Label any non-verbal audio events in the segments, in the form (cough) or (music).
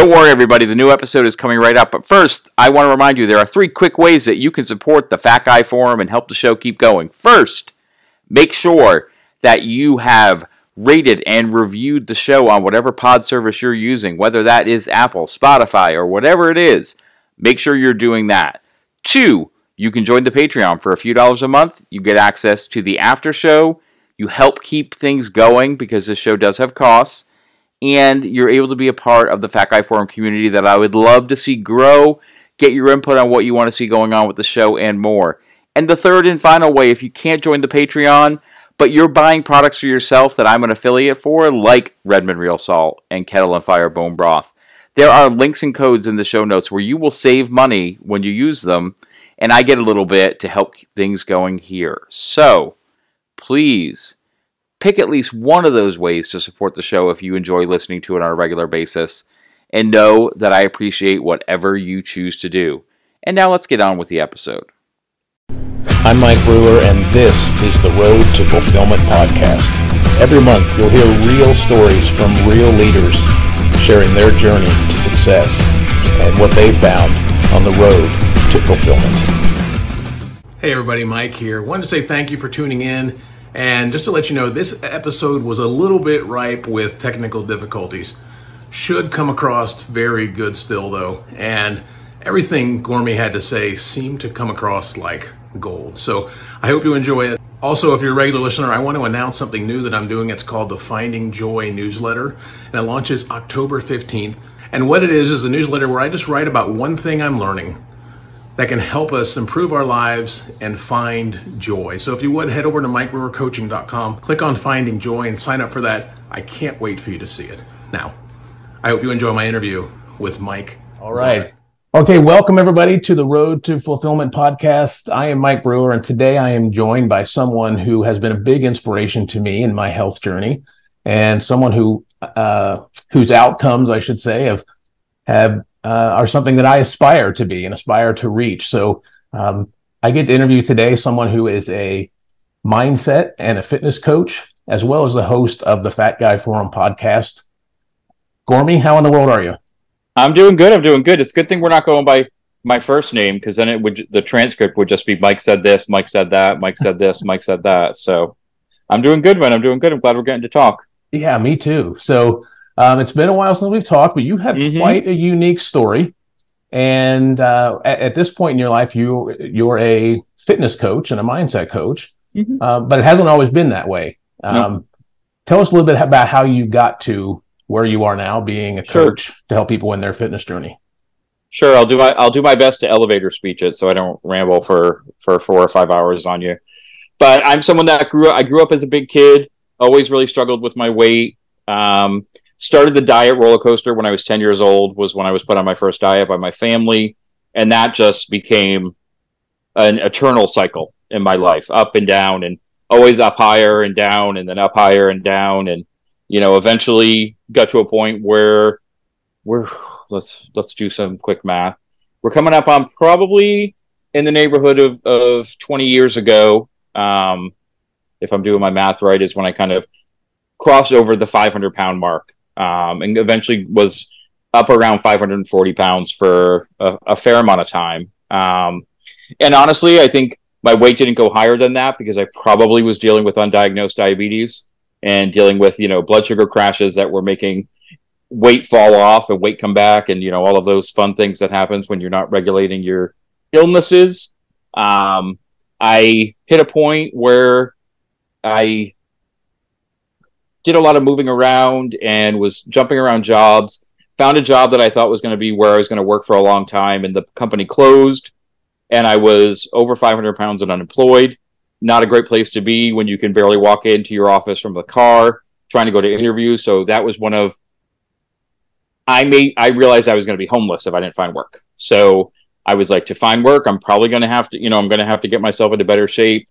Don't worry, everybody, the new episode is coming right up. But first, I want to remind you there are three quick ways that you can support the Fat Guy Forum and help the show keep going. First, make sure that you have rated and reviewed the show on whatever pod service you're using, whether that is Apple, Spotify, or whatever it is. Make sure you're doing that. Two, you can join the Patreon for a few dollars a month. You get access to the after show. You help keep things going because this show does have costs and you're able to be a part of the Fat Guy Forum community that I would love to see grow. Get your input on what you want to see going on with the show and more. And the third and final way, if you can't join the Patreon, but you're buying products for yourself that I'm an affiliate for, like Redmond Real Salt and Kettle and Fire Bone Broth, there are links and codes in the show notes where you will save money when you use them, and I get a little bit to help things going here. So, please pick at least one of those ways to support the show if you enjoy listening to it on a regular basis. And know that I appreciate whatever you choose to do. And now let's get on with the episode. I'm Mike Brewer, and this is the Road to Fulfillment podcast. Every month, you'll hear real stories from real leaders sharing their journey to success and what they found on the road to fulfillment. Hey, everybody, Mike here. Wanted to say thank you for tuning in. And just to let you know, this episode was a little bit ripe with technical difficulties. Should come across very good still, though. And everything Gormy had to say seemed to come across like gold. So I hope you enjoy it. Also, if you're a regular listener, I want to announce something new that I'm doing. It's called the Finding Joy newsletter, and it launches October 15th. And what it is is a newsletter where I just write about one thing I'm learning that can help us improve our lives and find joy. So if you would head over to mikebrewercoaching.com, click on finding joy and sign up for that. I can't wait for you to see it. Now, I hope you enjoy my interview with Mike. All right. Okay, welcome everybody to the Road to Fulfillment podcast. I am Mike Brewer, and today I am joined by someone who has been a big inspiration to me in my health journey, and someone who uh, whose outcomes, I should say, have have uh, are something that I aspire to be and aspire to reach. So um, I get to interview today someone who is a mindset and a fitness coach, as well as the host of the Fat Guy Forum podcast. Gormy, how in the world are you? I'm doing good. I'm doing good. It's a good thing we're not going by my first name because then it would the transcript would just be Mike said this, Mike said that, Mike said this, (laughs) Mike said that. So I'm doing good, man. I'm doing good. I'm glad we're getting to talk. Yeah, me too. So um, it's been a while since we've talked, but you have mm-hmm. quite a unique story. And uh, at, at, this point in your life, you you're a fitness coach and a mindset coach, mm-hmm. uh, but it hasn't always been that way. Um, nope. Tell us a little bit about how you got to where you are now, being a sure. coach to help people in their fitness journey. Sure, I'll do my I'll do my best to elevator speech it so I don't ramble for for four or five hours on you. But I'm someone that grew up. I grew up as a big kid. Always really struggled with my weight. Um, started the diet roller coaster when I was 10 years old was when I was put on my first diet by my family. And that just became an eternal cycle in my life up and down and always up higher and down and then up higher and down. And you know eventually got to a point where we're let's let's do some quick math. We're coming up on probably in the neighborhood of of 20 years ago. Um if i'm doing my math right is when i kind of crossed over the 500 pound mark um, and eventually was up around 540 pounds for a, a fair amount of time. Um, and honestly, I think my weight didn't go higher than that because I probably was dealing with undiagnosed diabetes and dealing with you know blood sugar crashes that were making weight fall off and weight come back and you know all of those fun things that happens when you're not regulating your illnesses um, i hit a point where i did a lot of moving around and was jumping around jobs. Found a job that I thought was going to be where I was going to work for a long time, and the company closed. And I was over 500 pounds and unemployed. Not a great place to be when you can barely walk into your office from the car, trying to go to interviews. So that was one of I made I realized I was going to be homeless if I didn't find work. So I was like, to find work, I'm probably going to have to, you know, I'm going to have to get myself into better shape.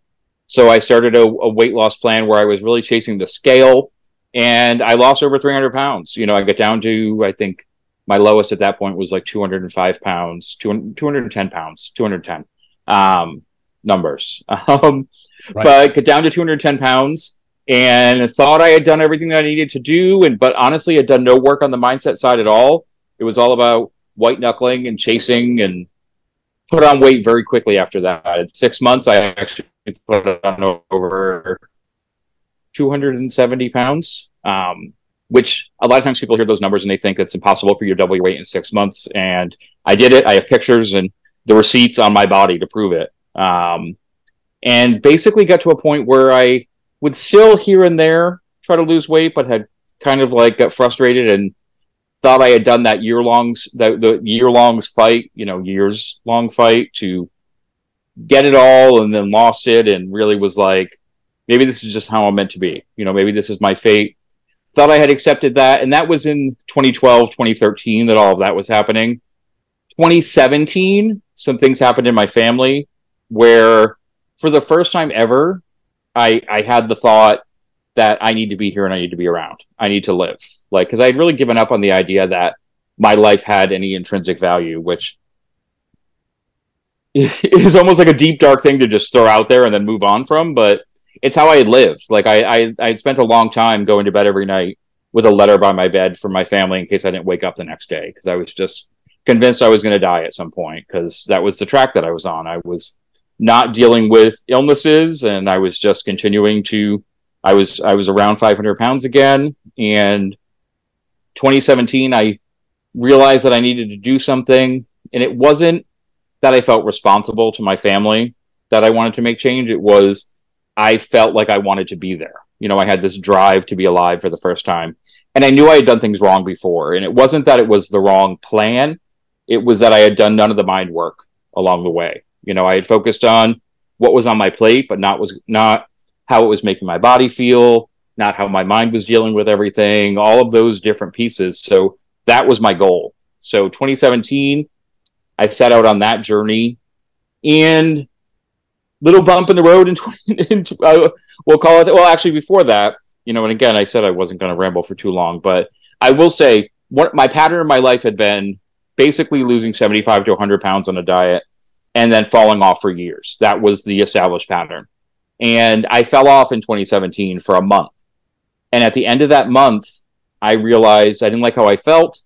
So I started a, a weight loss plan where I was really chasing the scale and I lost over 300 pounds. You know, I got down to, I think my lowest at that point was like 205 pounds, 210 pounds, 210 um, numbers. (laughs) Um, right. But got down to 210 pounds and thought I had done everything that I needed to do. And, but honestly, had done no work on the mindset side at all. It was all about white knuckling and chasing and put on weight very quickly after that. In six months, I actually put on over 270 pounds, um, which a lot of times people hear those numbers and they think it's impossible for you to double your weight in six months. And I did it. I have pictures and the receipts on my body to prove it. Um, and basically got to a point where I would still here and there try to lose weight, but had kind of like got frustrated and thought I had done that year longs that the year longs fight, you know, years long fight to get it all and then lost it and really was like, maybe this is just how I'm meant to be. You know, maybe this is my fate. Thought I had accepted that. And that was in 2012, 2013 that all of that was happening. 2017, some things happened in my family where for the first time ever, I, I had the thought that I need to be here and I need to be around. I need to live. Like, because I had really given up on the idea that my life had any intrinsic value, which (laughs) is almost like a deep, dark thing to just throw out there and then move on from. But it's how I lived. Like, I, I, I spent a long time going to bed every night with a letter by my bed for my family in case I didn't wake up the next day because I was just convinced I was going to die at some point because that was the track that I was on. I was not dealing with illnesses and I was just continuing to I was I was around 500 pounds again, and 2017 I realized that I needed to do something, and it wasn't that I felt responsible to my family that I wanted to make change. It was I felt like I wanted to be there. You know, I had this drive to be alive for the first time, and I knew I had done things wrong before, and it wasn't that it was the wrong plan. It was that I had done none of the mind work along the way. You know, I had focused on what was on my plate, but not was not how it was making my body feel, not how my mind was dealing with everything, all of those different pieces. So that was my goal. So 2017, I set out on that journey and little bump in the road. And (laughs) uh, we'll call it, well, actually before that, you know, and again, I said I wasn't going to ramble for too long, but I will say what my pattern in my life had been basically losing 75 to 100 pounds on a diet and then falling off for years. That was the established pattern. And I fell off in 2017 for a month. And at the end of that month, I realized I didn't like how I felt.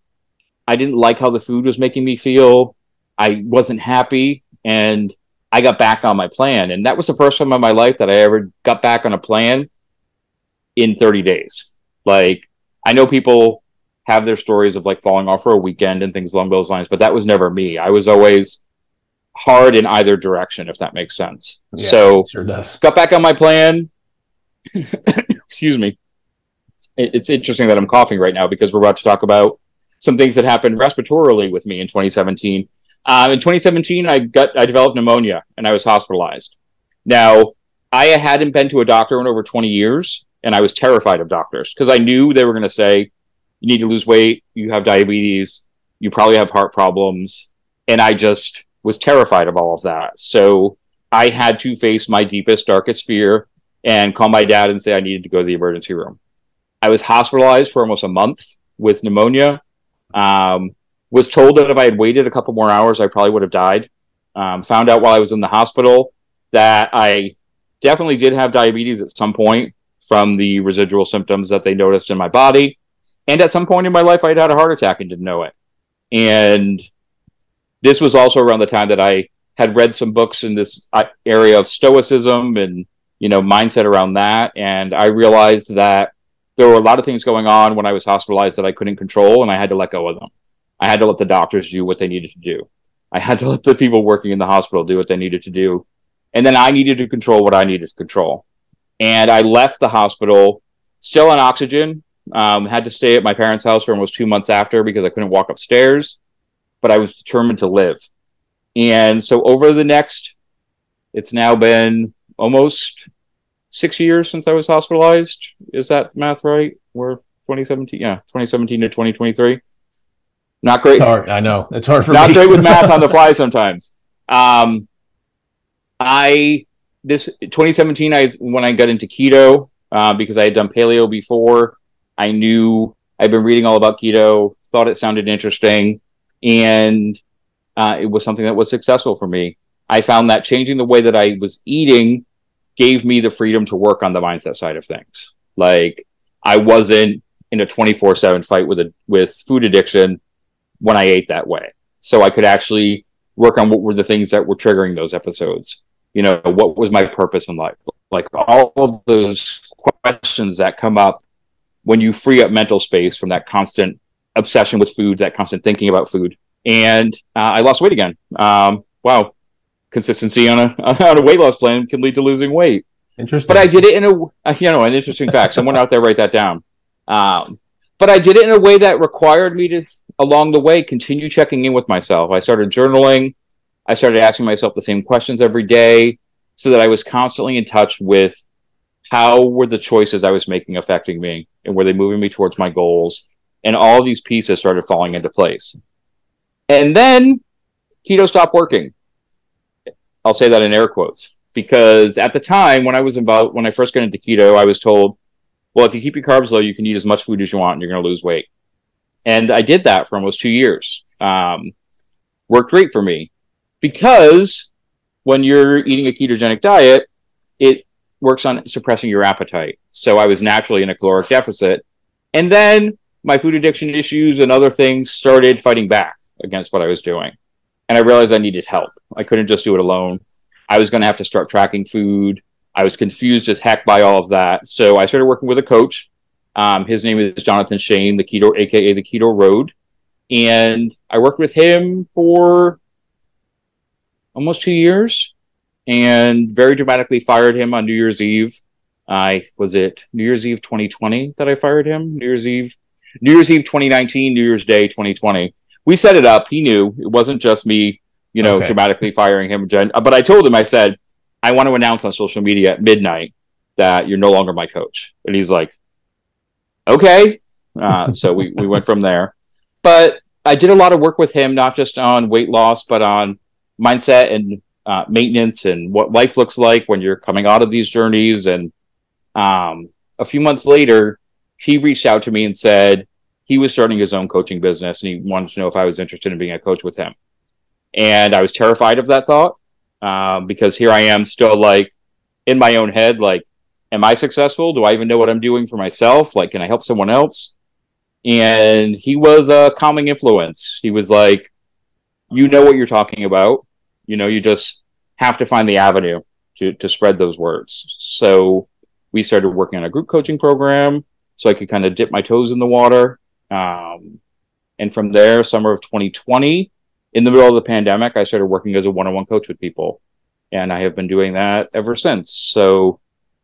I didn't like how the food was making me feel. I wasn't happy. And I got back on my plan. And that was the first time in my life that I ever got back on a plan in 30 days. Like, I know people have their stories of like falling off for a weekend and things along those lines, but that was never me. I was always hard in either direction, if that makes sense. Yeah, so sure does. Got back on my plan. (coughs) Excuse me. It's interesting that I'm coughing right now because we're about to talk about some things that happened respiratorily with me in 2017. Um, in 2017, I got I developed pneumonia and I was hospitalized. Now, I hadn't been to a doctor in over 20 years, and I was terrified of doctors because I knew they were going to say, "You need to lose weight. You have diabetes. You probably have heart problems." And I just was terrified of all of that. So I had to face my deepest, darkest fear and call my dad and say I needed to go to the emergency room. I was hospitalized for almost a month with pneumonia. Um, was told that if I had waited a couple more hours, I probably would have died. Um, found out while I was in the hospital that I definitely did have diabetes at some point from the residual symptoms that they noticed in my body. And at some point in my life, I had had a heart attack and didn't know it. And this was also around the time that I had read some books in this uh, area of stoicism and you know mindset around that and i realized that there were a lot of things going on when i was hospitalized that i couldn't control and i had to let go of them i had to let the doctors do what they needed to do i had to (laughs) let the people working in the hospital do what they needed to do and then i needed to control what i needed to control and i left the hospital still on oxygen um, had to stay at my parents house for almost two months after because i couldn't walk upstairs but I was determined to live. And so over the next, it's now been almost six years since I was hospitalized. Is that math right? We're 2017, yeah, 2017 to 2023. Not great. It's hard. I know it's hard for not me. great with math on the fly (laughs) sometimes. Um, I this 2017, I when I got into keto uh, because I had done paleo before. I knew I'd been reading all about keto, thought it sounded interesting and uh, it was something that was successful for me. I found that changing the way that I was eating gave me the freedom to work on the mindset side of things. Like I wasn't in a 24/7 fight with a with food addiction when I ate that way. So I could actually work on what were the things that were triggering those episodes. You know, what was my purpose in life? Like all of those questions that come up when you free up mental space from that constant obsession with food, that constant thinking about food. And uh, I lost weight again. Um, wow, consistency on a (laughs) on a weight loss plan can lead to losing weight. Interesting. But I did it in a you know an interesting fact. Someone out there write that down. Um, but I did it in a way that required me to along the way continue checking in with myself. I started journaling. I started asking myself the same questions every day, so that I was constantly in touch with how were the choices I was making affecting me, and were they moving me towards my goals? And all these pieces started falling into place. And then keto stopped working. I'll say that in air quotes because at the time when I was about when I first got into keto, I was told, well, if you keep your carbs low, you can eat as much food as you want and you're going to lose weight. And I did that for almost two years. Um, worked great for me because when you're eating a ketogenic diet, it works on suppressing your appetite. So I was naturally in a caloric deficit. And then my food addiction issues and other things started fighting back against what I was doing. And I realized I needed help. I couldn't just do it alone. I was going to have to start tracking food. I was confused as heck by all of that. So I started working with a coach. Um, his name is Jonathan Shane, the Keto, aka the Keto Road. And I worked with him for almost two years and very dramatically fired him on New Year's Eve. I was it New Year's Eve 2020 that I fired him. New Year's Eve, New Year's Eve 2019, New Year's Day 2020. We set it up. He knew it wasn't just me you know, okay. dramatically firing him. But I told him, I said, I want to announce on social media at midnight that you're no longer my coach. And he's like, okay. Uh, so we, we went from there. But I did a lot of work with him, not just on weight loss, but on mindset and uh, maintenance and what life looks like when you're coming out of these journeys. And um, a few months later, he reached out to me and said he was starting his own coaching business and he wanted to know if I was interested in being a coach with him and I was terrified of that thought um, because here I am still like in my own head, like, am I successful? Do I even know what I'm doing for myself? Like, can I help someone else? And he was a calming influence. He was like, you know what you're talking about. You know, you just have to find the avenue to, to spread those words. So we started working on a group coaching program so I could kind of dip my toes in the water. Um, and from there, summer of 2020, in the middle of the pandemic, I started working as a one on one coach with people. And I have been doing that ever since. So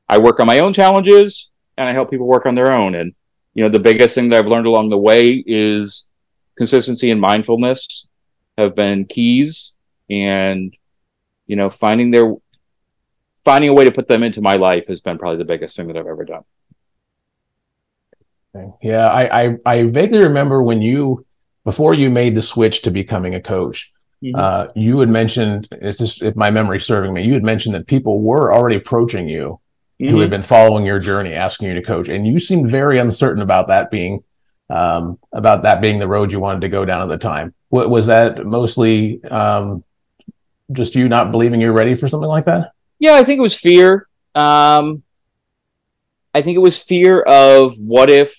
I work on my own challenges and I help people work on their own. And, you know, the biggest thing that I've learned along the way is consistency and mindfulness have been keys and, you know, finding their, finding a way to put them into my life has been probably the biggest thing that I've ever done. Yeah, I, I, I vaguely remember when you before you made the switch to becoming a coach, mm-hmm. uh, you had mentioned, it's just if my memory serving me, you had mentioned that people were already approaching you mm-hmm. who had been following your journey, asking you to coach, and you seemed very uncertain about that being um, about that being the road you wanted to go down at the time. What was that mostly um, just you not believing you're ready for something like that? Yeah, I think it was fear. Um, I think it was fear of what if,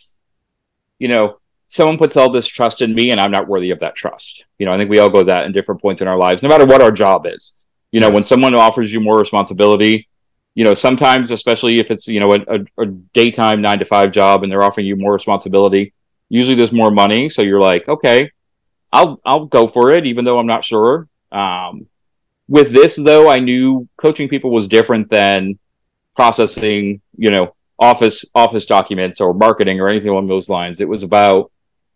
you know, someone puts all this trust in me and I'm not worthy of that trust. You know, I think we all go that in different points in our lives, no matter what our job is. You know, when someone offers you more responsibility, you know, sometimes, especially if it's, you know, a, a, daytime nine to five job and they're offering you more responsibility, usually there's more money. So you're like, okay, I'll, I'll go for it, even though I'm not sure. Um, with this though, I knew coaching people was different than processing, you know, office, office documents or marketing or anything along those lines. It was about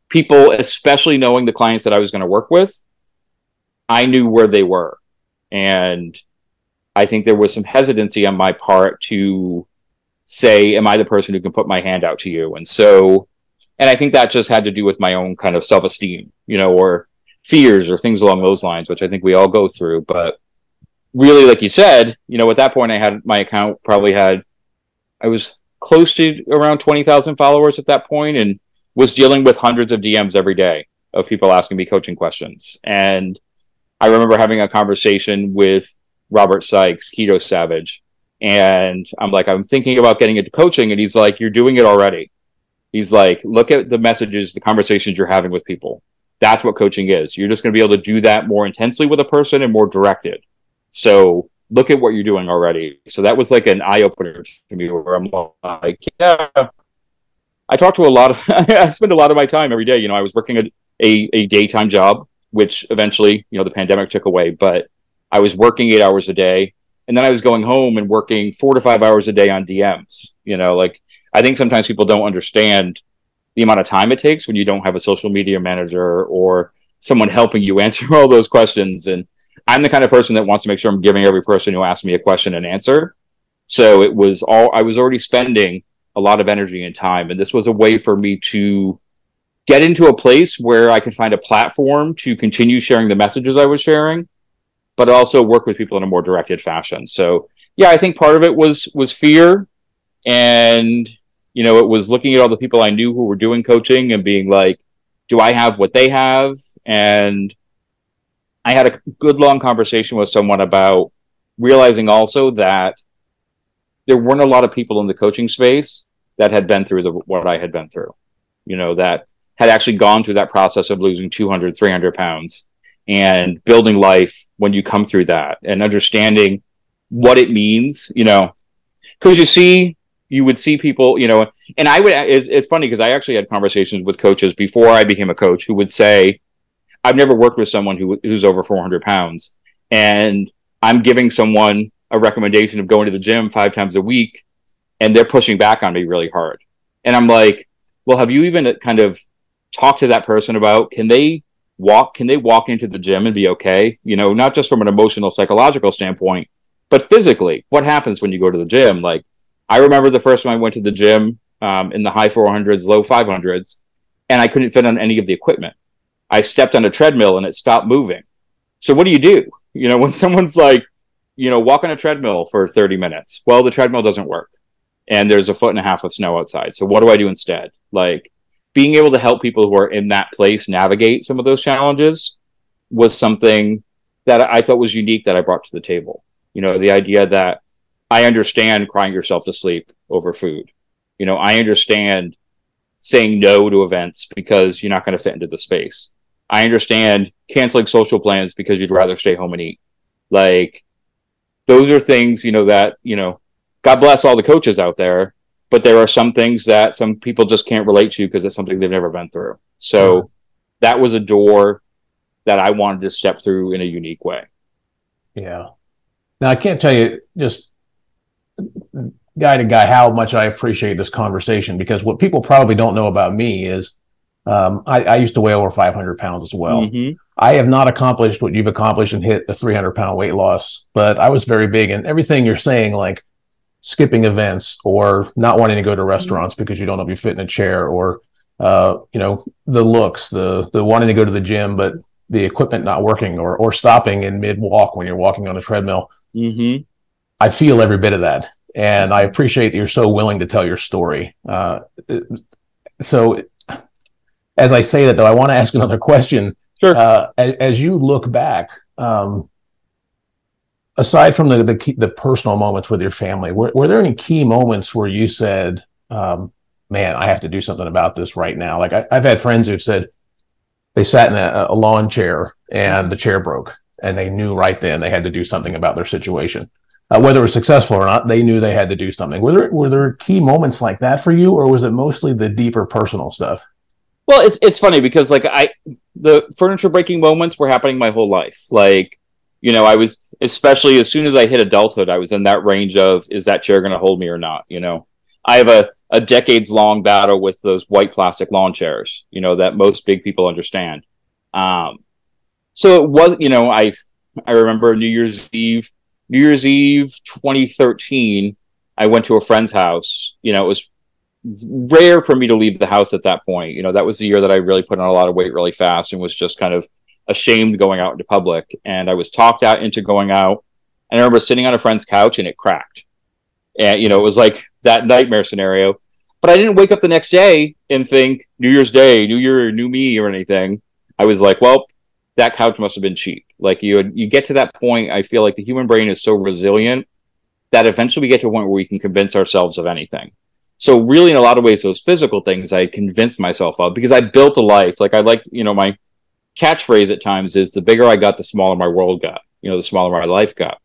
people, especially knowing the clients that I was going to work with, I knew where they were. And I think there was some hesitancy on my part to say, Am I the person who can put my hand out to you? And so, and I think that just had to do with my own kind of self esteem, you know, or fears or things along those lines, which I think we all go through. But really, like you said, you know, at that point, I had my account probably had, I was close to around 20,000 followers at that point, and was dealing with hundreds of DMs every day of people asking me coaching questions. And I remember having a conversation with Robert Sykes, Keto Savage. And I'm like, I'm thinking about getting into coaching. And he's like, You're doing it already. He's like, Look at the messages, the conversations you're having with people. that's what coaching is. You're just going to be able to do that more intensely with a person and more directed. So look at what you're doing already. So that was like an eye opener to me where I'm like, yeah, I talk to a lot of, (laughs) I spend a lot of my time every day. You know, I was working a, a, a daytime job, which eventually, you know, the pandemic took away, but I was working eight hours a day. And then I was going home and working four to five hours a day on DMs. You know, like I think sometimes people don't understand the amount of time it takes when you don't have a social media manager or someone helping you (laughs) answer all those questions. And I'm the kind of person that wants to make sure I'm giving every person who asks me a question an answer. So it was all I was already spending a lot of energy and time. And this was a way for me to get into a place where I could find a platform to continue sharing the messages I was sharing, but also work with people in a more directed fashion. So yeah, I think part of it was was fear and you know, it was looking at all the people I knew who were doing coaching and being like, do I have what they have? And I had a good long conversation with someone about realizing also that there weren't a lot of people in the coaching space that had been through the, what I had been through, you know, that had actually gone through that process of losing 200, 300 pounds and building life when you come through that and understanding what it means, you know, because you see you would see people, you know, and I would, it's, it's funny because I actually had conversations with coaches before I became a coach who would say, I've never worked with someone who, who's over 400 pounds and I'm giving someone a recommendation of going to the gym five times a week and they're pushing back on me really hard. And I'm like, well, have you even kind of talked to that person about, can they walk, can they walk into the gym and be okay? You know, not just from an emotional, psychological standpoint, but physically, what happens when you go to the gym? Like, I remember the first time I went to the gym um, in the high 400s, low 500s, and I couldn't fit on any of the equipment. I stepped on a treadmill and it stopped moving. So what do you do? You know, (laughs) when someone's like, you know, walk on a treadmill for 30 minutes. Well, the treadmill doesn't work. And there's a foot and a half of snow outside. So what do I do instead? Like being able to help people who are in that place navigate some of those challenges was something that I thought was unique that I brought to the table. You know, the idea that I understand crying yourself to sleep over food. You know, I understand saying no to events because you're not going to fit into the space. I understand canceling social plans because you'd rather stay home and eat. Like, those are things, you know, that, you know, God bless all the coaches out there, but there are some things that some people just can't relate to because it's something they've never been through. So mm-hmm. that was a door that I wanted to step through in a unique way. Yeah. Now, I can't tell you just guy to guy how much I appreciate this conversation because what people probably don't know about me is um, I, I, used to weigh over 500 pounds as well. Mm-hmm. I have not accomplished what you've accomplished and hit a 300 pound weight loss, but I was very big and everything you're saying, like skipping events or not wanting to go to mm-hmm. restaurants because you don't know if you fit in a chair or, uh, you know, the looks, the, the wanting to go to the gym, but the equipment not working or, or stopping in mid walk when you're walking on a treadmill. Mm-hmm. I feel every bit of that and I appreciate that you're so willing to tell your story. Uh, so, as I say that, though, I want to ask another question. Sure. Uh, as, as, you look back, um, aside from the, the, key, the personal moments with your family, were, were, there any key moments where you said, um, "Man, I have to do something about this right now"? Like I, have had friends who've said they sat in a, a lawn chair and the chair broke, and they knew right then they had to do something about their situation uh, whether it was successful or not, they knew they had to do something. Were there were there key moments like that for you, or was it mostly the deeper personal stuff? Well, it's it's funny because like I the furniture breaking moments were happening my whole life. Like, you know, I was especially as soon as I hit adulthood, I was in that range of is that chair going to hold me or not? You know, I have a a decades long battle with those white plastic lawn chairs. You know that most big people understand. Um, so it was, you know, I I remember New Year's Eve New Year's Eve 2013, I went to a friend's house. You know, it was rare for me to leave the house at that point. You know, that was the year that I really put on a lot of weight really fast and was just kind of ashamed going out into public. And I was talked out into going out. And I remember sitting on a friend's couch and it cracked. And, you know, it was like that nightmare scenario. But I didn't wake up the next day and think New Year's Day, New Year, new me or anything. I was like, well, that couch must have been cheap. Like you, you get to that point. I feel like the human brain is so resilient that eventually we get to a point where we can convince ourselves of anything. So really, in a lot of ways, those physical things I convinced myself of because I built a life. Like I liked, you know, my catchphrase at times is the bigger I got, the smaller my world got. You know, the smaller my life got.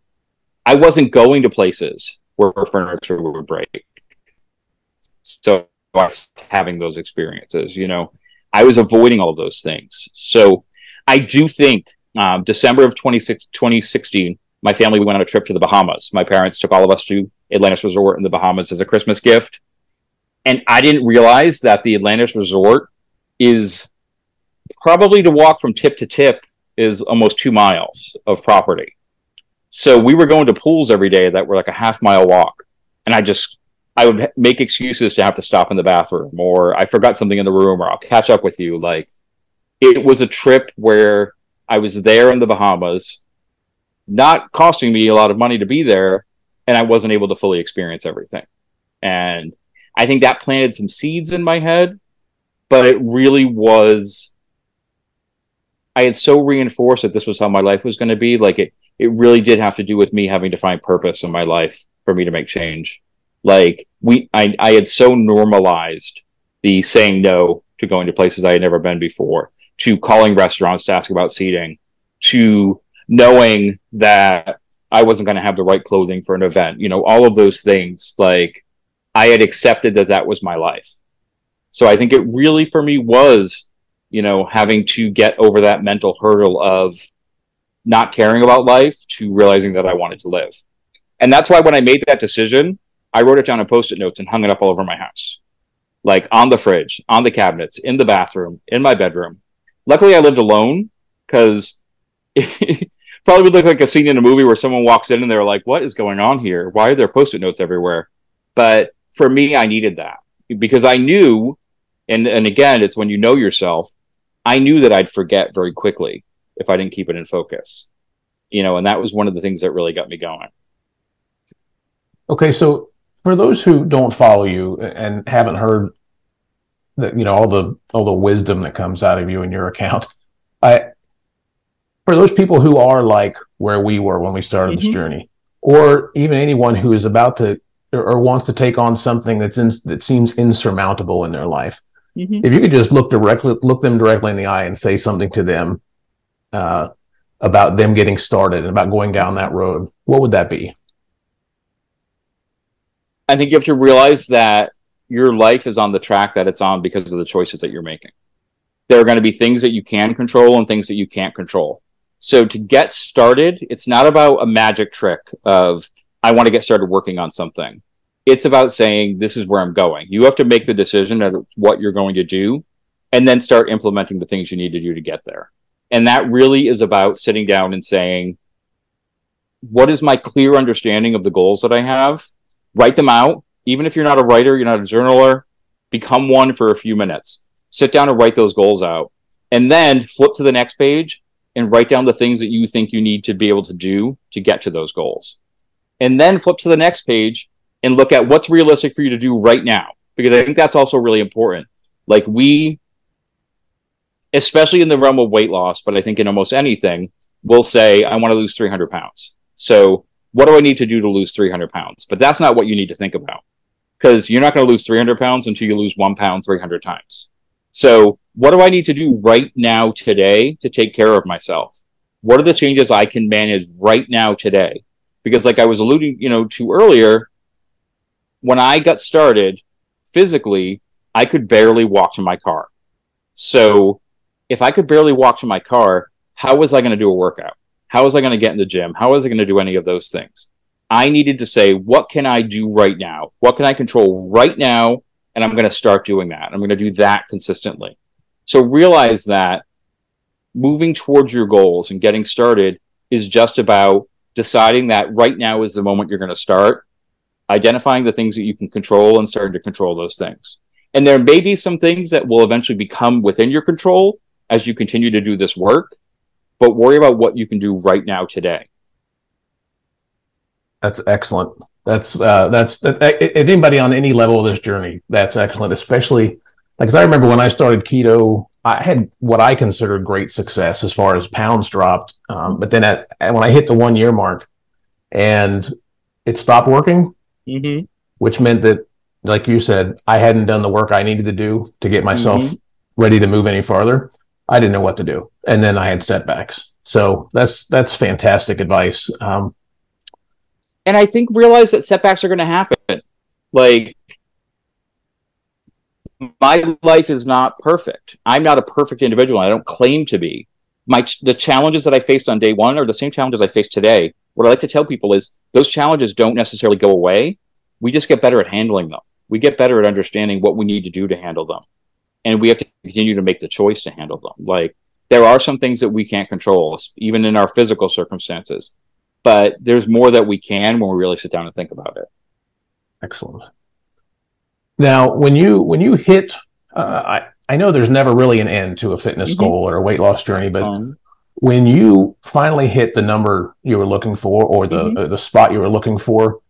I wasn't going to places where furniture would break. So I was having those experiences, you know, I was avoiding all those things. So I do think um, December of 2016, my family we went on a trip to the Bahamas. My parents took all of us to Atlantis Resort in the Bahamas as a Christmas gift. And I didn't realize that the Atlantis Resort is probably to walk from tip to tip is almost two miles of property. So we were going to pools every day that were like a half mile walk. And I just, I would make excuses to have to stop in the bathroom or I forgot something in the room or I'll catch up with you. Like it was a trip where I was there in the Bahamas, not costing me a lot of money to be there. And I wasn't able to fully experience everything. And I think that planted some seeds in my head, but it really was I had so reinforced that this was how my life was going to be. Like it, it really did have to do with me having to find purpose in my life for me to make change. Like we, I, I had so normalized the saying no to going to places I had never been before, to calling restaurants to ask about seating, to knowing that I wasn't going to have the right clothing for an event. You know, all of those things. Like I had accepted that that was my life. So I think it really for me was you know, having to get over that mental hurdle of not caring about life to realizing that I wanted to live. And that's why when I made that decision, I wrote it down in post it notes and hung it up all over my house, like on the fridge, on the cabinets, in the bathroom, in my bedroom. Luckily, I lived alone because it (laughs) probably would look like a scene in a movie where someone walks in and they're like, What is going on here? Why are there post it notes everywhere? But for me, I needed that because I knew, and, and again, it's when you know yourself, I knew that I'd forget very quickly if I didn't keep it in focus. You know, and that was one of the things that really got me going. Okay, so for those who don't follow you and haven't heard that you know all the all the wisdom that comes out of you in your account, (laughs) I for those people who are like where we were when we started mm-hmm. this journey, or even anyone who is about to or, or wants to take on something that's in, that seems insurmountable in their life, Mm-hmm. If you could just look directly, look them directly in the eye and say something to them uh, about them getting started and about going down that road, what would that be? I think you have to realize that your life is on the track that it's on because of the choices that you're making. There are going to be things that you can control and things that you can't control. So to get started, it's not about a magic trick of I want to get started working on something. It's about saying, this is where I'm going. You have to make the decision of what you're going to do and then start implementing the things you need to do to get there. And that really is about sitting down and saying, what is my clear understanding of the goals that I have? Write them out. Even if you're not a writer, you're not a journaler, become one for a few minutes. Sit down and write those goals out. And then flip to the next page and write down the things that you think you need to be able to do to get to those goals. And then flip to the next page and look at what's realistic for you to do right now because I think that's also really important. Like we, especially in the realm of weight loss, but I think in almost anything, will say, I want to lose 300 pounds. So what do I need to do to lose 300 pounds? But that's not what you need to think about because you're not going to lose 300 pounds until you lose one pound 300 times. So what do I need to do right now today to take care of myself? What are the changes I can manage right now today? Because like I was alluding, you know, to earlier, when I got started physically, I could barely walk to my car. So if I could barely walk to my car, how was I going to do a workout? How was I going to get in the gym? How was I going to do any of those things? I needed to say, what can I do right now? What can I control right now? And I'm going to start doing that. I'm going to do that consistently. So realize that moving towards your goals and getting started is just about deciding that right now is the moment you're going to start identifying the things that you can control and starting to control those things. And there may be some things that will eventually become within your control as you continue to do this work, but worry about what you can do right now today. That's excellent. That's uh, that's that, anybody on any level of this journey. That's excellent, especially like I remember when I started keto, I had what I considered great success as far as pounds dropped. Um, but then at, when I hit the one year mark and it stopped working, mm-hmm. which meant that, like you said, I hadn't done the work I needed to do to get myself mm-hmm. ready to move any farther. I didn't know what to do, and then I had setbacks. So that's that's fantastic advice. Um, and I think realize that setbacks are going to happen. Like my life is not perfect. I'm not a perfect individual. I don't claim to be. My the challenges that I faced on day one are the same challenges I face today. What I like to tell people is those challenges don't necessarily go away. We just get better at handling them. We get better at understanding what we need to do to handle them, and we have to continue to make the choice to handle them. Like there are some things that we can't control, even in our physical circumstances, but there's more that we can when we really sit down and think about it. Excellent. Now, when you when you hit, uh, I I know there's never really an end to a fitness mm-hmm. goal or a weight loss journey, but um, when you finally hit the number you were looking for or the mm-hmm. uh, the spot you were looking for,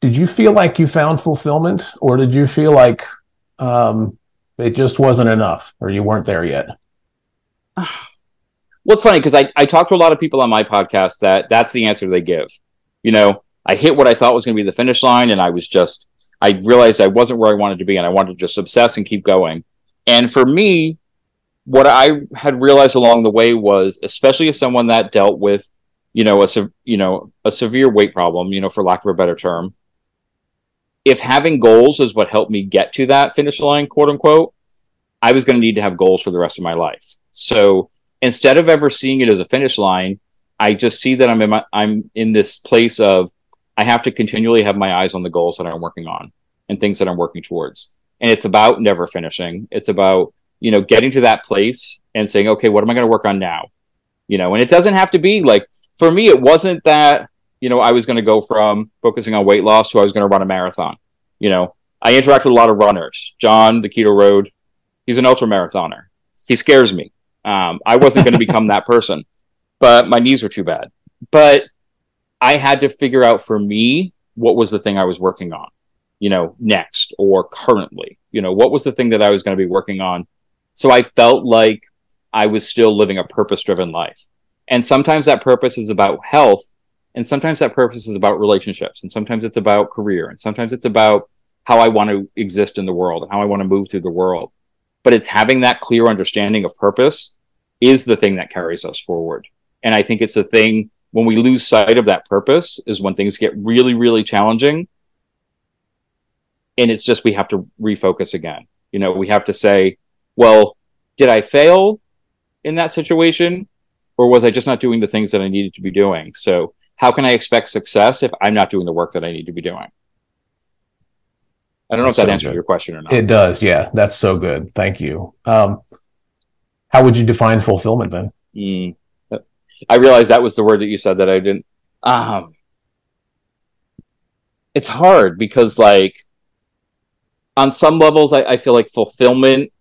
did you feel like you found fulfillment, or did you feel like um, it just wasn't enough, or you weren't there yet? (sighs) well, it's funny because I I talk to a lot of people on my podcast that that's the answer they give. You know, I hit what I thought was going to be the finish line, and I was just I realized I wasn't where I wanted to be and I wanted to just obsess and keep going. And for me, what I had realized along the way was, especially as someone that dealt with, you know, a you know a severe weight problem, you know, for lack of a better term, if having goals is what helped me get to that finish line, quote unquote, I was going to need to have goals for the rest of my life. So instead of ever seeing it as a finish line, I just see that I'm in my, I'm in this place of I have to continually have my eyes on the goals that I'm working on and things that I'm working towards. And it's about never finishing. It's about, you know, getting to that place and saying, okay, what am I going to work on now? You know, and it doesn't have to be like, for me, it wasn't that, you know, I was going to go from focusing on weight loss to I was going to run a marathon. You know, I interact with a lot of runners. Jon, the Keto Road, he's an ultra marathoner. He scares me. Um, I wasn't going to become that person, but my knees were too bad. But I had to figure out for me what was the thing I was working on, you know, next or currently. You know, what was the thing that I was going to be working on? So I felt like I was still living a purpose driven life. And sometimes that purpose is about health. And sometimes that purpose is about relationships. And sometimes it's about career. And sometimes it's about how I want to exist in the world and how I want to move through the world. But it's having that clear understanding of purpose is the thing that carries us forward. And I think it's the thing when we lose sight of that purpose is when things get really, really challenging. And it's just we have to refocus again. You know, we have to say, well, did I fail in that situation? Or was I just not doing the things that I needed to be doing? So, how can I expect success if I'm not doing the work that I need to be doing? I don't know that's if that so answers good. your question or not. It does. Yeah, that's so good. Thank you. Um, how would you define fulfillment then? Mm. I realized that was the word that you said that I didn't. Um, it's hard because, like, on some levels, I, I feel like fulfillment,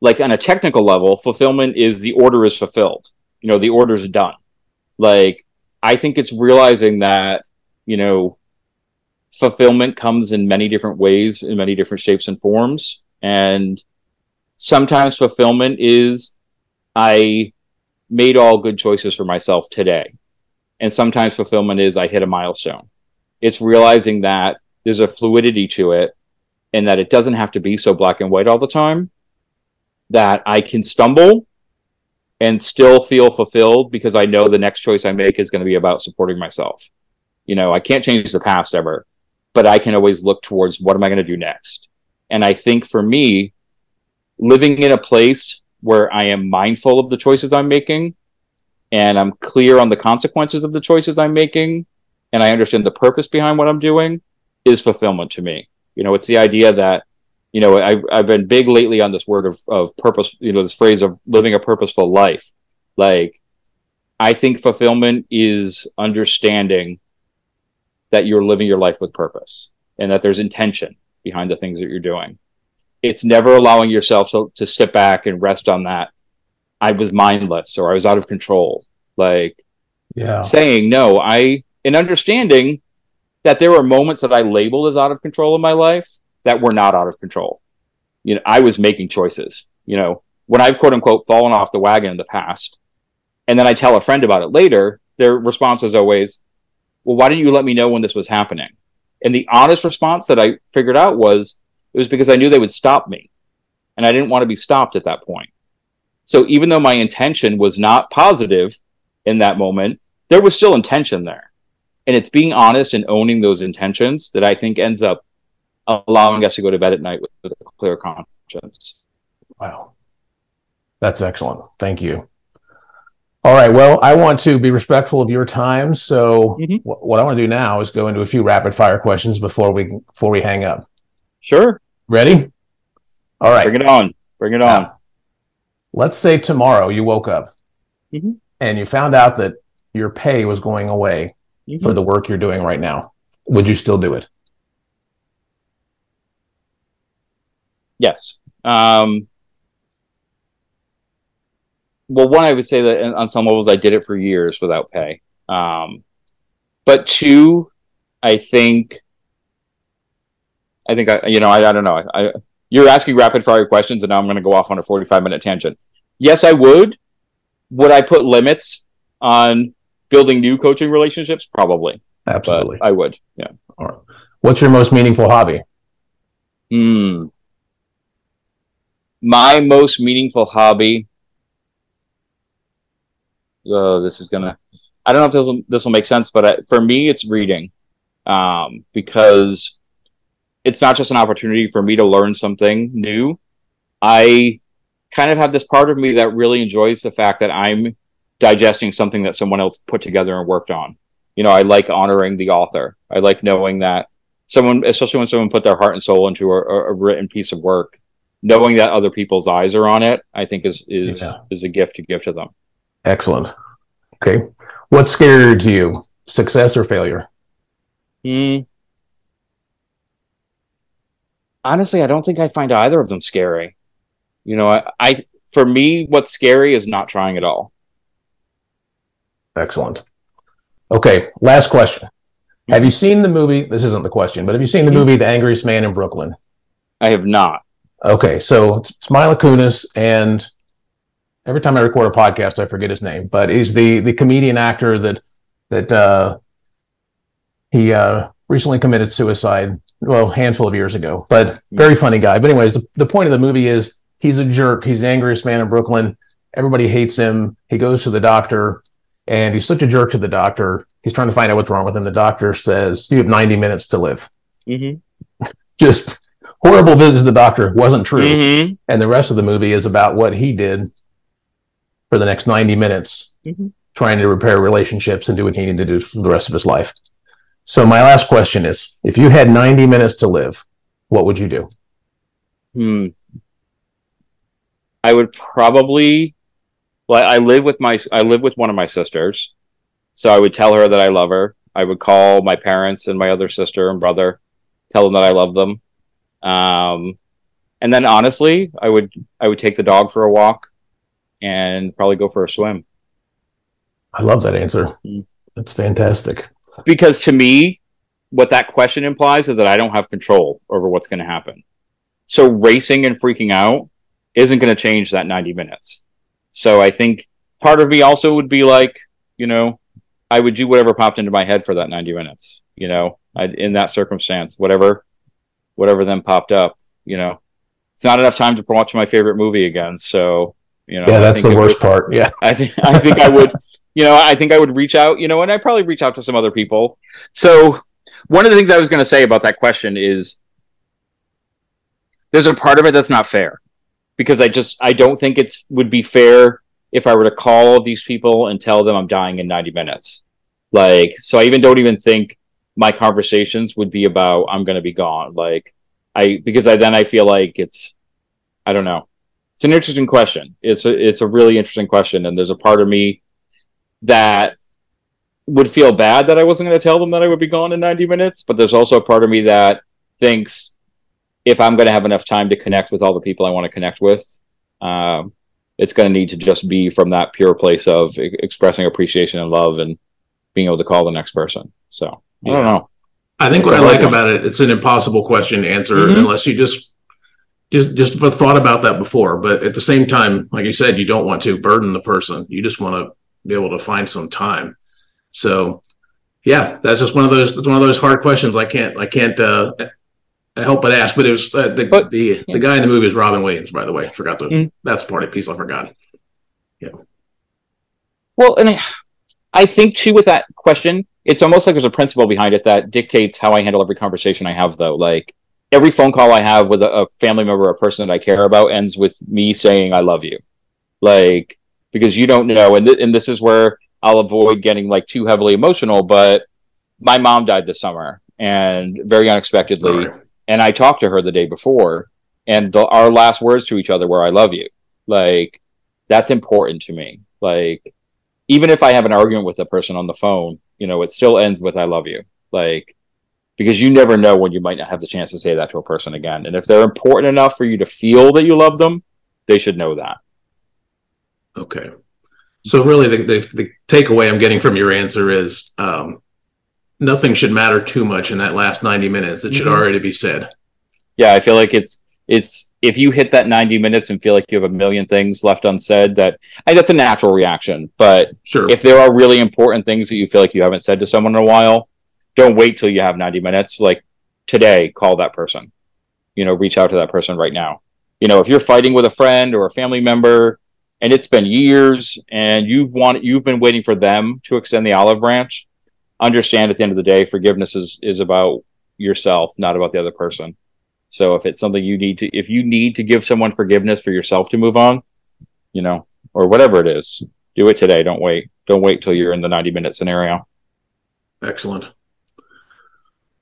like on a technical level, fulfillment is the order is fulfilled. You know, the order is done. Like, I think it's realizing that, you know, fulfillment comes in many different ways, in many different shapes and forms. And sometimes fulfillment is I made all good choices for myself today. And sometimes fulfillment is I hit a milestone. It's realizing that there's a fluidity to it and that it doesn't have to be so black and white all the time, that I can stumble and still feel fulfilled because I know the next choice I make is going to be about supporting myself. You know, I can't change the past ever, but I can always look towards what am I going to do next? And I think for me, living in a place where I am mindful of the choices I'm making and I'm clear on the consequences of the choices I'm making and I understand the purpose behind what I'm doing is fulfillment to me. You know, it's the idea that, you know, I've, I've been big lately on this word of, of purpose, you know, this phrase of living a purposeful life. Like, I think fulfillment is understanding that you're living your life with purpose and that there's intention behind the things that you're doing. It's never allowing yourself to, to sit back and rest on that. I was mindless or i was out of control. Like yeah. saying no i and understanding that there were moments that i labeled as out of control in my life that were not out of control you know i was making choices you know when i've quote unquote fallen off the wagon in the past and then i tell a friend about it later their response is always well why didn't you let me know when this was happening and the honest response that i figured out was it was because I knew they would stop me. And I didn't want to be stopped at that point. So even though my intention was not positive in that moment, there was still intention there. And it's being honest and owning those intentions that I think ends up allowing us to go to bed at night with a clear conscience. Wow. That's excellent. Thank you. All right. Well, I want to be respectful of your time. So mm-hmm. what I want to do now is go into a few rapid fire questions before we before we hang up. Sure. Ready? All right. Bring it on. Bring it on. Now, let's say tomorrow you woke up mm-hmm. and you found out that your pay was going away mm-hmm. for the work you're doing right now. Would you still do it? Yes. Um, well, one, I would say that on some levels, I did it for years without pay. Um, but two, I think, I think I, you know, I, I don't know. I, I, you're asking rapid fire questions, and now I'm going to go off on a 45 minute tangent. Yes, I would. Would I put limits on building new coaching relationships? Probably. Absolutely. I would. Yeah. All right. What's your most meaningful hobby? Hmm. My most meaningful hobby oh, this is gonna. I don't know if this will this will make sense, but I, for me, it's reading, um, because it's not just an opportunity for me to learn something new. I kind of have this part of me that really enjoys the fact that I'm digesting something that someone else put together and worked on. You know, I like honoring the author. I like knowing that someone, especially when someone put their heart and soul into a, a written piece of work, knowing that other people's eyes are on it, I think is is yeah. is a gift to give to them. Excellent. Okay. What's scarier to you, success or failure? Mm. Honestly, I don't think I find either of them scary. You know, I, I for me, what's scary is not trying at all. Excellent. Okay, last question. Have you seen the movie? This isn't the question, but have you seen the movie The Angriest Man in Brooklyn? I have not. Okay, so it's, it's Mila Kunis and every time I record a podcast, I forget his name, but he's the the comedian actor that that uh, he uh, recently committed suicide. Well, a handful of years ago, but very funny guy. But anyways, the, the point of the movie is he's a jerk. He's the angriest man in Brooklyn. Everybody hates him. He goes to the doctor, and he's such a jerk to the doctor. He's trying to find out what's wrong with him. The doctor says, "You have 90 minutes to live." Mm-hmm. (laughs) Just horrible visit to the doctor wasn't true. Mm-hmm. And the rest of the movie is about what he did for the next 90 minutes mm-hmm. trying to repair relationships and do what he needed to do for the rest of his life. So my last question is, if you had 90 minutes to live, what would you do? Hmm. I would probably well, I live with my I live with one of my sisters. So I would tell her that I love her. I would call my parents and my other sister and brother, tell them that I love them. Um, and then honestly, I would I would take the dog for a walk and probably go for a swim. I love that answer. Mm. That's fantastic. Because to me, what that question implies is that I don't have control over what's going to happen. So racing and freaking out isn't going to change that 90 minutes. So I think part of me also would be like, you know, I would do whatever popped into my head for that 90 minutes, you know, I'd, in that circumstance, whatever, whatever then popped up, you know, it's not enough time to watch my favorite movie again. So you know, yeah, that's the worst would, part. Yeah, (laughs) I think I think I would. You know, I think I would reach out. You know, and I'd probably reach out to some other people. So one of the things I was going to say about that question is there's a part of it that's not fair because I just I don't think it's would be fair if I were to call these people and tell them I'm dying in 90 minutes. Like, so I even don't even think my conversations would be about I'm going to be gone. Like, I because I then I feel like it's I don't know it's an interesting question. It's a it's a really interesting question, and there's a part of me that would feel bad that I wasn't going to tell them that I would be gone in 90 minutes, but there's also a part of me that thinks if I'm going to have enough time to connect with all the people I want to connect with, um, it's going to need to just be from that pure place of expressing appreciation and love and being able to call the next person. So I don't know. I think it's what I like one. about it, it's an impossible question to answer mm-hmm. unless you just just just thought about that before but at the same time like you said you don't want to burden the person you just want to be able to find some time so yeah that's just one of those That's one of those hard questions i can't i can't uh help but ask but it was uh, the but, the, yeah. the guy in the movie is robin williams by the way forgot to mm-hmm. that's part of piece i forgot Yeah. Well, and I, I think too with that question, it's almost like there's a principle behind it that dictates how I handle every conversation I have. Though, like every phone call I have with a, a family member, or a person that I care about, ends with me saying "I love you," like because you don't know, and th- and this is where I'll avoid getting like too heavily emotional. But my mom died this summer, and very unexpectedly, right. and I talked to her the day before, and the, our last words to each other were "I love you." Like that's important to me. Like even if I have an argument with a person on the phone, you know, it still ends with "I love you." Like because you never know when you might not have the chance to say that to a person again. And if they're important enough for you to feel that you love them, they should know that. Okay. So really, the, the, the takeaway I'm getting from your answer is um, nothing should matter too much in that last 90 minutes. It should mm-hmm. already be said. Yeah, I feel like it's it's if you hit that 90 minutes and feel like you have a million things left unsaid that I, that's a natural reaction but sure. if there are really important things that you feel like you haven't said to someone in a while don't wait till you have 90 minutes. Like today call that person. You know reach out to that person right now. You know if you're fighting with a friend or a family member and it's been years and you've wanted you've been waiting for them to extend the olive branch understand at the end of the day forgiveness is is about yourself not about the other person so if it's something you need to if you need to give someone forgiveness for yourself to move on you know or whatever it is do it today. Don't wait. Don't wait till you're in the 90 minute scenario. Excellent.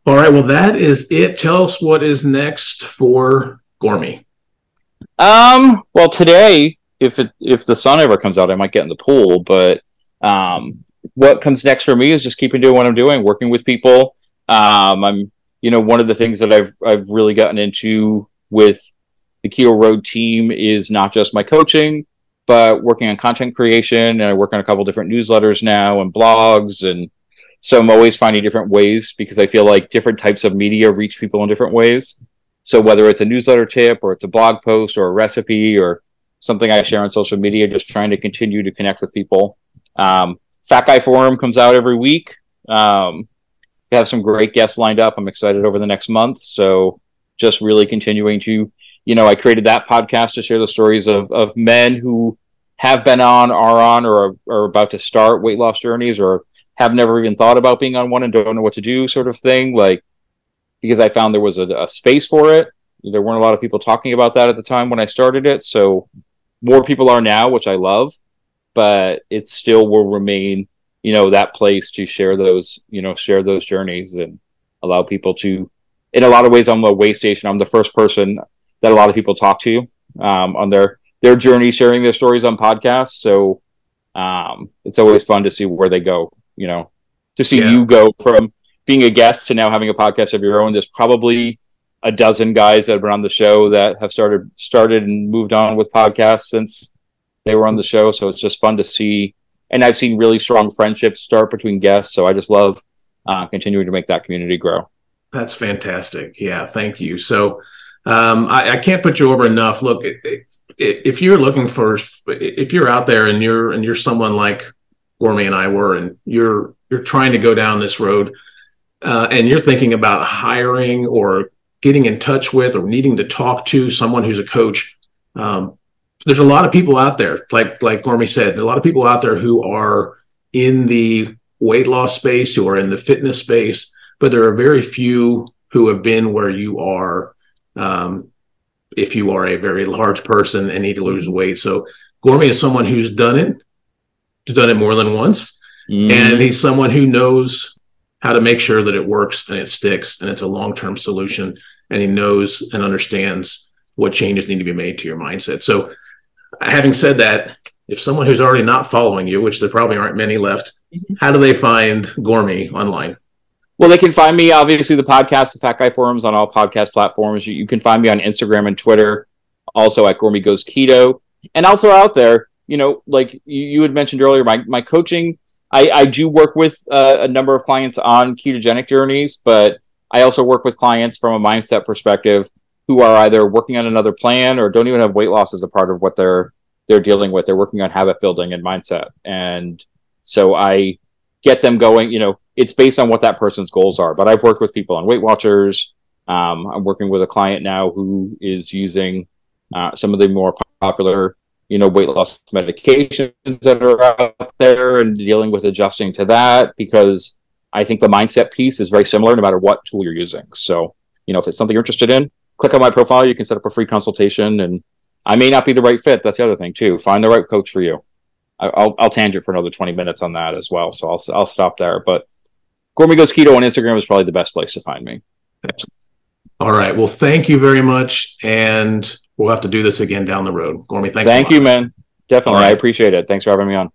All right. Well that is it. Tell us what is next for gormy um well today if it if the sun ever comes out, I might get in the pool. But um, what comes next for me is just keeping doing what I'm doing, working with people. Um, I'm you know one of the things that I've I've really gotten into with the Keto Road team is not just my coaching, but working on content creation. And I work on a couple different newsletters now and blogs and so I'm always finding different ways because I feel like different types of media reach people in different ways. So whether it's a newsletter tip or it's a blog post or a recipe or something I share on social media, just trying to continue to connect with people. Um, Fat Guy Forum comes out every week. Um, we have some great guests lined up. I'm excited over the next month. So just really continuing to, you know, I created that podcast to share the stories of, of men who have been on, are on, or are about to start weight loss journeys or have never even thought about being on one and don't know what to do sort of thing. Like, because I found there was a, a space for it. There weren't a lot of people talking about that at the time when I started it. So more people are now, which I love, but it still will remain, you know, that place to share those, you know, share those journeys and allow people to. In a lot of ways, I'm a way station. I'm the first person that a lot of people talk to um, on their their journey, sharing their stories on podcasts. So um, it's always fun to see where they go. You know, to see yeah. you go from being a guest to now having a podcast of your own. There's probably a dozen guys that have been on the show that have started started and moved on with podcasts since they were on the show. So it's just fun to see, and I've seen really strong friendships start between guests. So I just love uh, continuing to make that community grow. That's fantastic. Yeah, thank you. So um, I, I, can't put you over enough. Look, it, it, if you're looking for, if you're out there and you're and you're someone like Gormy and I were, and you're you're trying to go down this road, uh, and you're thinking about hiring or getting in touch with or needing to talk to someone who's a coach. Um, there's a lot of people out there, like like Gormy said, a lot of people out there who are in the weight loss space, who are in the fitness space, but there are very few who have been where you are. Um, if you are a very large person and need to lose weight, so Gormy is someone who's done it, who's done it more than once, mm. and he's someone who knows how to make sure that it works and it sticks and it's a long term solution. And he knows and understands what changes need to be made to your mindset. So, having said that, if someone who's already not following you, which there probably aren't many left, mm-hmm. how do they find Gormy online? Well, they can find me obviously the podcast, the Fat Guy Forums on all podcast platforms. You, you can find me on Instagram and Twitter, also at Gormy Goes Keto. And I'll throw out there, you know, like you, you had mentioned earlier, my my coaching I, I do work with uh, a number of clients on ketogenic journeys, but I also work with clients from a mindset perspective who are either working on another plan or don't even have weight loss as a part of what they're they're dealing with. They're working on habit building and mindset, and so I get them going. You know, it's based on what that person's goals are. But I've worked with people on Weight Watchers. Um, I'm working with a client now who is using uh, some of the more popular you know, weight loss medications that are out there and dealing with adjusting to that because I think the mindset piece is very similar no matter what tool you're using. So, you know, if it's something you're interested in, click on my profile. You can set up a free consultation and I may not be the right fit. That's the other thing too. Find the right coach for you. I'll, I'll tangent for another 20 minutes on that as well. So I'll, I'll stop there. But Gormy Goes Keto on Instagram is probably the best place to find me. All right. Well, thank you very much. And we'll have to do this again down the road. Gormy, thanks. Thank you, man. Definitely. Right. I appreciate it. Thanks for having me on.